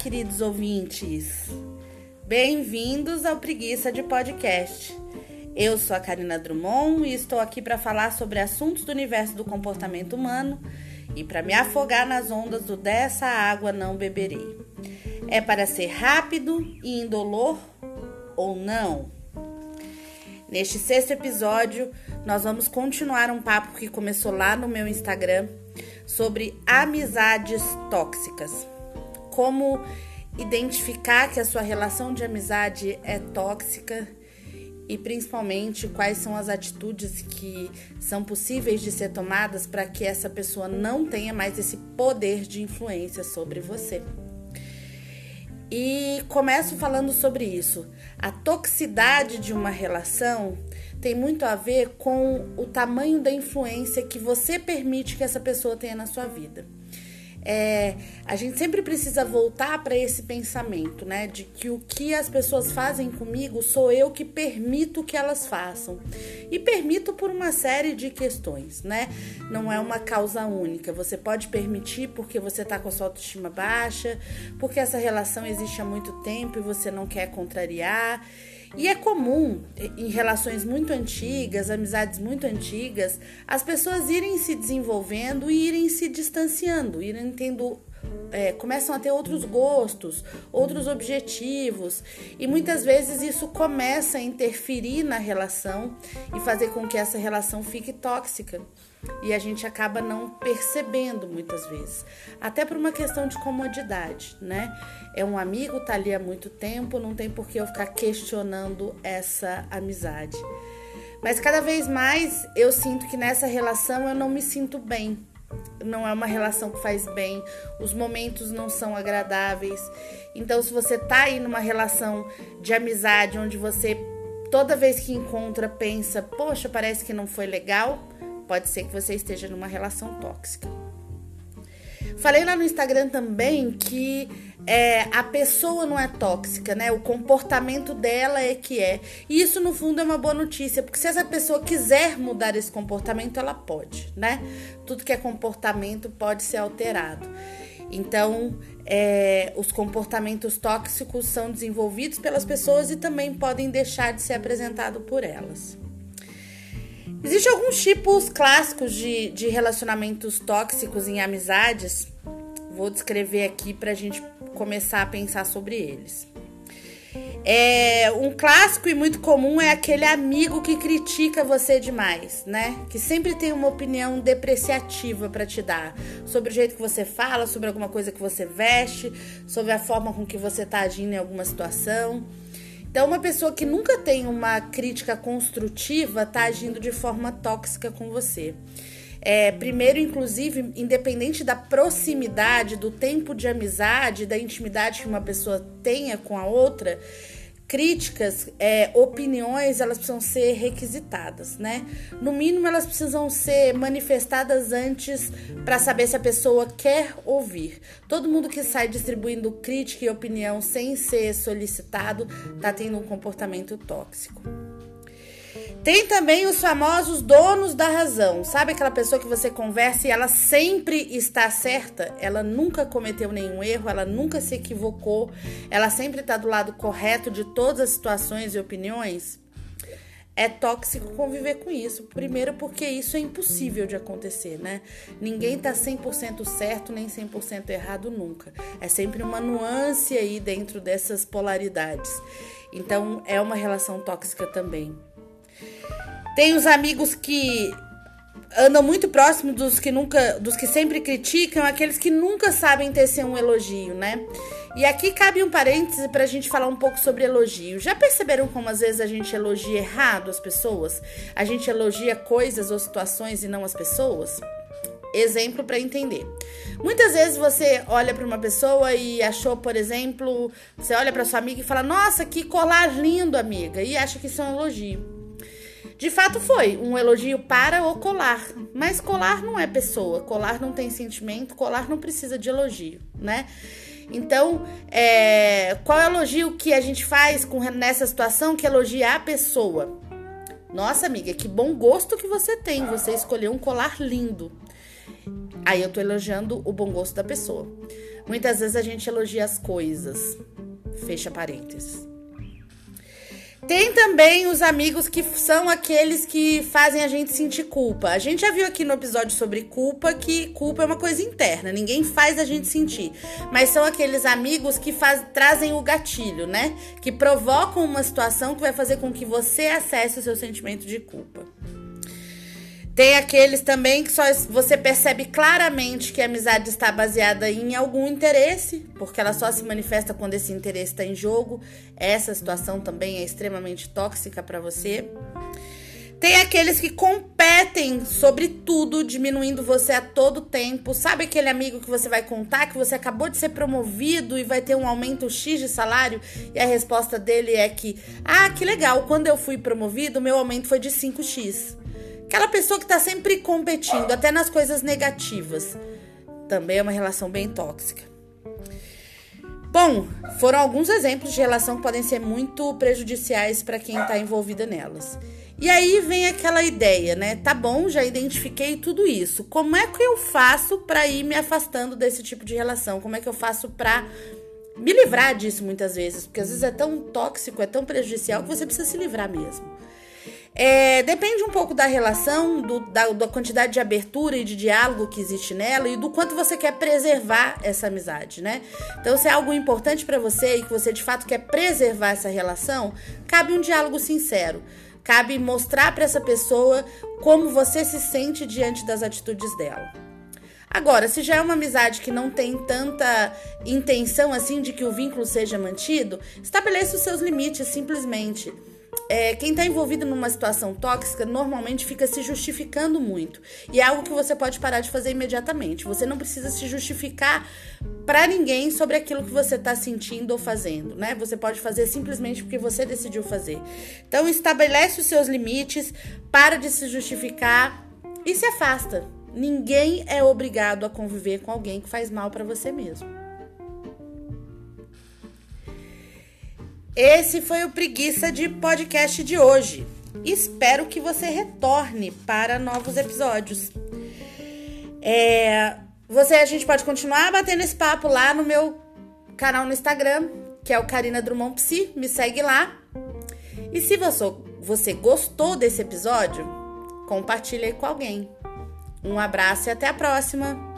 queridos ouvintes. Bem-vindos ao Preguiça de Podcast. Eu sou a Karina Drummond e estou aqui para falar sobre assuntos do universo do comportamento humano e para me afogar nas ondas do dessa água não beberei. É para ser rápido e indolor ou não? Neste sexto episódio, nós vamos continuar um papo que começou lá no meu Instagram sobre amizades tóxicas. Como identificar que a sua relação de amizade é tóxica e principalmente quais são as atitudes que são possíveis de ser tomadas para que essa pessoa não tenha mais esse poder de influência sobre você. E começo falando sobre isso. A toxicidade de uma relação tem muito a ver com o tamanho da influência que você permite que essa pessoa tenha na sua vida. É, a gente sempre precisa voltar para esse pensamento, né? De que o que as pessoas fazem comigo sou eu que permito que elas façam. E permito por uma série de questões, né? Não é uma causa única. Você pode permitir porque você está com a sua autoestima baixa, porque essa relação existe há muito tempo e você não quer contrariar. E é comum em relações muito antigas, amizades muito antigas, as pessoas irem se desenvolvendo e irem se distanciando, irem tendo é, começam a ter outros gostos, outros objetivos, e muitas vezes isso começa a interferir na relação e fazer com que essa relação fique tóxica. E a gente acaba não percebendo muitas vezes, até por uma questão de comodidade, né? É um amigo, tá ali há muito tempo, não tem por que eu ficar questionando essa amizade. Mas cada vez mais eu sinto que nessa relação eu não me sinto bem, não é uma relação que faz bem, os momentos não são agradáveis. Então, se você tá aí numa relação de amizade onde você toda vez que encontra pensa, poxa, parece que não foi legal, pode ser que você esteja numa relação tóxica. Falei lá no Instagram também que é, a pessoa não é tóxica, né? O comportamento dela é que é. E isso, no fundo, é uma boa notícia, porque se essa pessoa quiser mudar esse comportamento, ela pode, né? Tudo que é comportamento pode ser alterado. Então, é, os comportamentos tóxicos são desenvolvidos pelas pessoas e também podem deixar de ser apresentados por elas. Existem alguns tipos clássicos de, de relacionamentos tóxicos em amizades. Vou descrever aqui para a gente começar a pensar sobre eles. É, um clássico e muito comum é aquele amigo que critica você demais, né? Que sempre tem uma opinião depreciativa para te dar sobre o jeito que você fala, sobre alguma coisa que você veste, sobre a forma com que você tá agindo em alguma situação. Então, uma pessoa que nunca tem uma crítica construtiva tá agindo de forma tóxica com você. É, primeiro, inclusive, independente da proximidade, do tempo de amizade, da intimidade que uma pessoa tenha com a outra, críticas, é, opiniões, elas precisam ser requisitadas, né? No mínimo, elas precisam ser manifestadas antes para saber se a pessoa quer ouvir. Todo mundo que sai distribuindo crítica e opinião sem ser solicitado tá tendo um comportamento tóxico. Tem também os famosos donos da razão. Sabe aquela pessoa que você conversa e ela sempre está certa? Ela nunca cometeu nenhum erro, ela nunca se equivocou, ela sempre está do lado correto de todas as situações e opiniões? É tóxico conviver com isso. Primeiro, porque isso é impossível de acontecer, né? Ninguém tá 100% certo nem 100% errado nunca. É sempre uma nuance aí dentro dessas polaridades. Então, é uma relação tóxica também. Tem os amigos que andam muito próximos dos que nunca, dos que sempre criticam, aqueles que nunca sabem tecer um elogio, né? E aqui cabe um parêntese para a gente falar um pouco sobre elogio. Já perceberam como às vezes a gente elogia errado as pessoas? A gente elogia coisas ou situações e não as pessoas? Exemplo para entender. Muitas vezes você olha para uma pessoa e achou, por exemplo, você olha para sua amiga e fala: "Nossa, que colar lindo, amiga", e acha que isso é um elogio. De fato foi um elogio para o colar, mas colar não é pessoa, colar não tem sentimento, colar não precisa de elogio, né? Então, é, qual é elogio que a gente faz com, nessa situação que elogia a pessoa? Nossa, amiga, que bom gosto que você tem. Você escolheu um colar lindo. Aí eu tô elogiando o bom gosto da pessoa. Muitas vezes a gente elogia as coisas. Fecha parênteses. Tem também os amigos que são aqueles que fazem a gente sentir culpa. A gente já viu aqui no episódio sobre culpa que culpa é uma coisa interna, ninguém faz a gente sentir. Mas são aqueles amigos que faz, trazem o gatilho, né? Que provocam uma situação que vai fazer com que você acesse o seu sentimento de culpa. Tem aqueles também que só você percebe claramente que a amizade está baseada em algum interesse, porque ela só se manifesta quando esse interesse está em jogo. Essa situação também é extremamente tóxica para você. Tem aqueles que competem sobre tudo, diminuindo você a todo tempo. Sabe aquele amigo que você vai contar que você acabou de ser promovido e vai ter um aumento X de salário? E a resposta dele é que: Ah, que legal, quando eu fui promovido, meu aumento foi de 5x. Aquela pessoa que está sempre competindo, até nas coisas negativas. Também é uma relação bem tóxica. Bom, foram alguns exemplos de relação que podem ser muito prejudiciais para quem está envolvida nelas. E aí vem aquela ideia, né? Tá bom, já identifiquei tudo isso. Como é que eu faço para ir me afastando desse tipo de relação? Como é que eu faço para me livrar disso muitas vezes? Porque às vezes é tão tóxico, é tão prejudicial que você precisa se livrar mesmo. É, depende um pouco da relação, do, da, da, quantidade de abertura e de diálogo que existe nela e do quanto você quer preservar essa amizade, né? Então, se é algo importante para você e que você de fato quer preservar essa relação, cabe um diálogo sincero. Cabe mostrar para essa pessoa como você se sente diante das atitudes dela. Agora, se já é uma amizade que não tem tanta intenção assim de que o vínculo seja mantido, estabeleça os seus limites simplesmente é, quem está envolvido numa situação tóxica normalmente fica se justificando muito. E é algo que você pode parar de fazer imediatamente. Você não precisa se justificar para ninguém sobre aquilo que você está sentindo ou fazendo, né? Você pode fazer simplesmente porque você decidiu fazer. Então, estabelece os seus limites, para de se justificar e se afasta. Ninguém é obrigado a conviver com alguém que faz mal para você mesmo. Esse foi o Preguiça de Podcast de hoje. Espero que você retorne para novos episódios. É, você, a gente pode continuar batendo esse papo lá no meu canal no Instagram, que é o Karina Drummond Psi. Me segue lá. E se você, você gostou desse episódio, compartilhe com alguém. Um abraço e até a próxima!